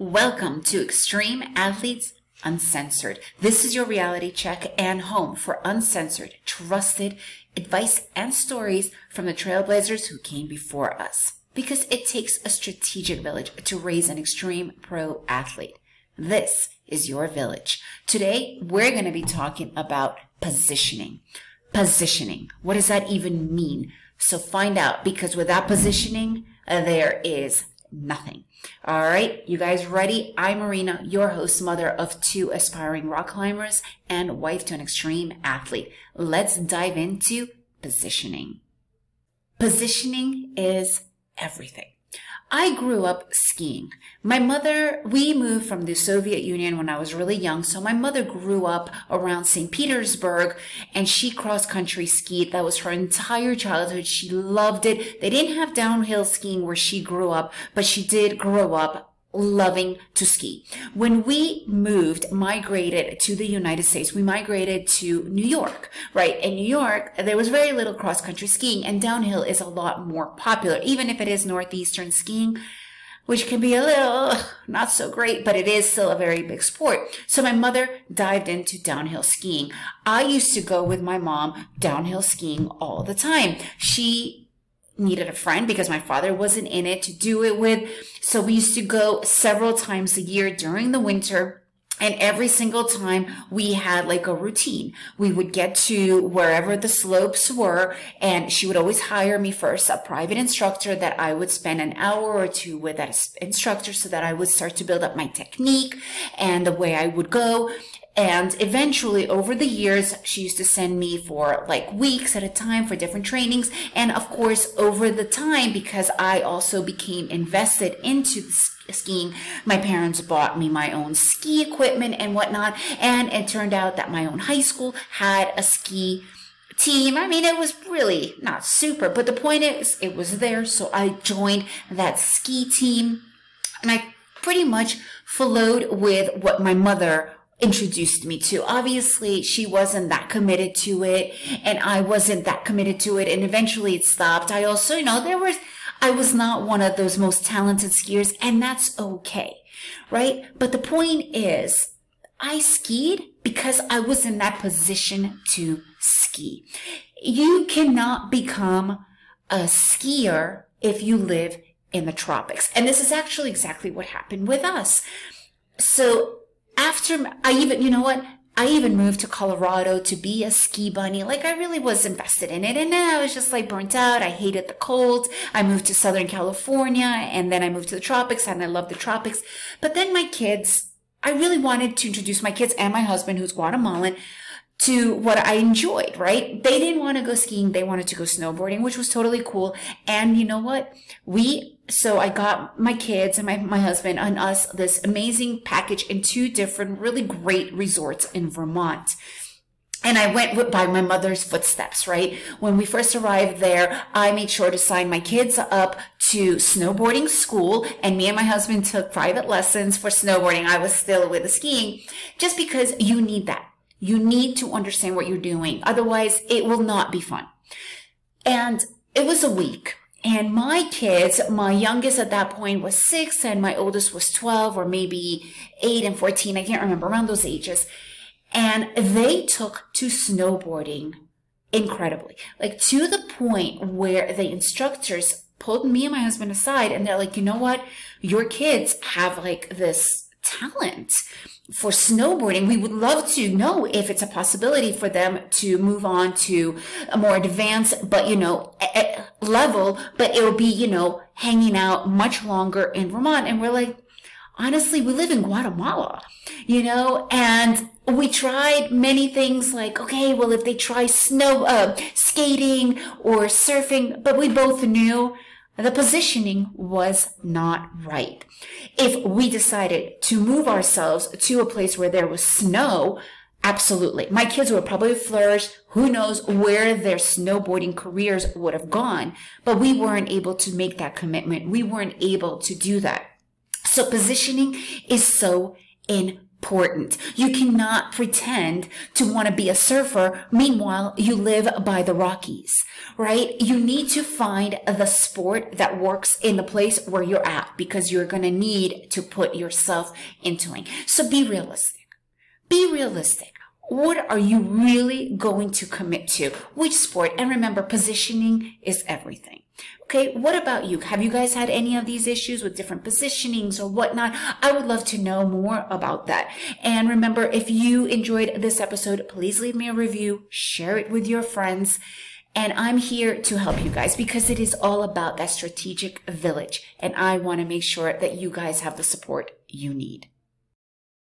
Welcome to Extreme Athletes Uncensored. This is your reality check and home for uncensored, trusted advice and stories from the trailblazers who came before us. Because it takes a strategic village to raise an extreme pro athlete. This is your village. Today, we're going to be talking about positioning. Positioning. What does that even mean? So find out because without positioning, uh, there is nothing. All right, you guys ready? I'm Marina, your host, mother of two aspiring rock climbers and wife to an extreme athlete. Let's dive into positioning. Positioning is everything. I grew up skiing. My mother, we moved from the Soviet Union when I was really young. So my mother grew up around St. Petersburg and she cross country skied. That was her entire childhood. She loved it. They didn't have downhill skiing where she grew up, but she did grow up loving to ski. When we moved, migrated to the United States, we migrated to New York, right? In New York, there was very little cross country skiing and downhill is a lot more popular, even if it is northeastern skiing. Which can be a little not so great, but it is still a very big sport. So my mother dived into downhill skiing. I used to go with my mom downhill skiing all the time. She needed a friend because my father wasn't in it to do it with. So we used to go several times a year during the winter. And every single time we had like a routine. We would get to wherever the slopes were and she would always hire me first, a private instructor that I would spend an hour or two with that instructor so that I would start to build up my technique and the way I would go. And eventually over the years, she used to send me for like weeks at a time for different trainings. And of course, over the time, because I also became invested into skiing, my parents bought me my own ski equipment and whatnot. And it turned out that my own high school had a ski team. I mean, it was really not super, but the point is it was there. So I joined that ski team and I pretty much followed with what my mother introduced me to. Obviously, she wasn't that committed to it and I wasn't that committed to it and eventually it stopped. I also, you know, there was, I was not one of those most talented skiers and that's okay. Right? But the point is, I skied because I was in that position to ski. You cannot become a skier if you live in the tropics. And this is actually exactly what happened with us. So after I even, you know what? I even moved to Colorado to be a ski bunny. Like I really was invested in it. And then I was just like burnt out. I hated the cold. I moved to Southern California and then I moved to the tropics and I love the tropics. But then my kids, I really wanted to introduce my kids and my husband, who's Guatemalan, to what I enjoyed, right? They didn't want to go skiing. They wanted to go snowboarding, which was totally cool. And you know what? We, so I got my kids and my, my husband and us this amazing package in two different really great resorts in Vermont. And I went by my mother's footsteps, right? When we first arrived there, I made sure to sign my kids up to snowboarding school and me and my husband took private lessons for snowboarding. I was still with the skiing just because you need that you need to understand what you're doing. Otherwise, it will not be fun. And it was a week. And my kids, my youngest at that point was six and my oldest was 12 or maybe eight and 14. I can't remember around those ages. And they took to snowboarding incredibly, like to the point where the instructors pulled me and my husband aside and they're like, you know what? Your kids have like this talent for snowboarding, we would love to know if it's a possibility for them to move on to a more advanced, but you know, level, but it'll be, you know, hanging out much longer in Vermont. And we're like, honestly, we live in Guatemala, you know, and we tried many things like, okay, well, if they try snow, uh, skating or surfing, but we both knew the positioning was not right. If we decided to move ourselves to a place where there was snow, absolutely. My kids would probably flourish. Who knows where their snowboarding careers would have gone, but we weren't able to make that commitment. We weren't able to do that. So positioning is so important important. You cannot pretend to want to be a surfer. Meanwhile, you live by the Rockies, right? You need to find the sport that works in the place where you're at because you're going to need to put yourself into it. So be realistic. Be realistic. What are you really going to commit to? Which sport? And remember, positioning is everything. Okay, what about you? Have you guys had any of these issues with different positionings or whatnot? I would love to know more about that. And remember, if you enjoyed this episode, please leave me a review, share it with your friends. And I'm here to help you guys because it is all about that strategic village. And I want to make sure that you guys have the support you need.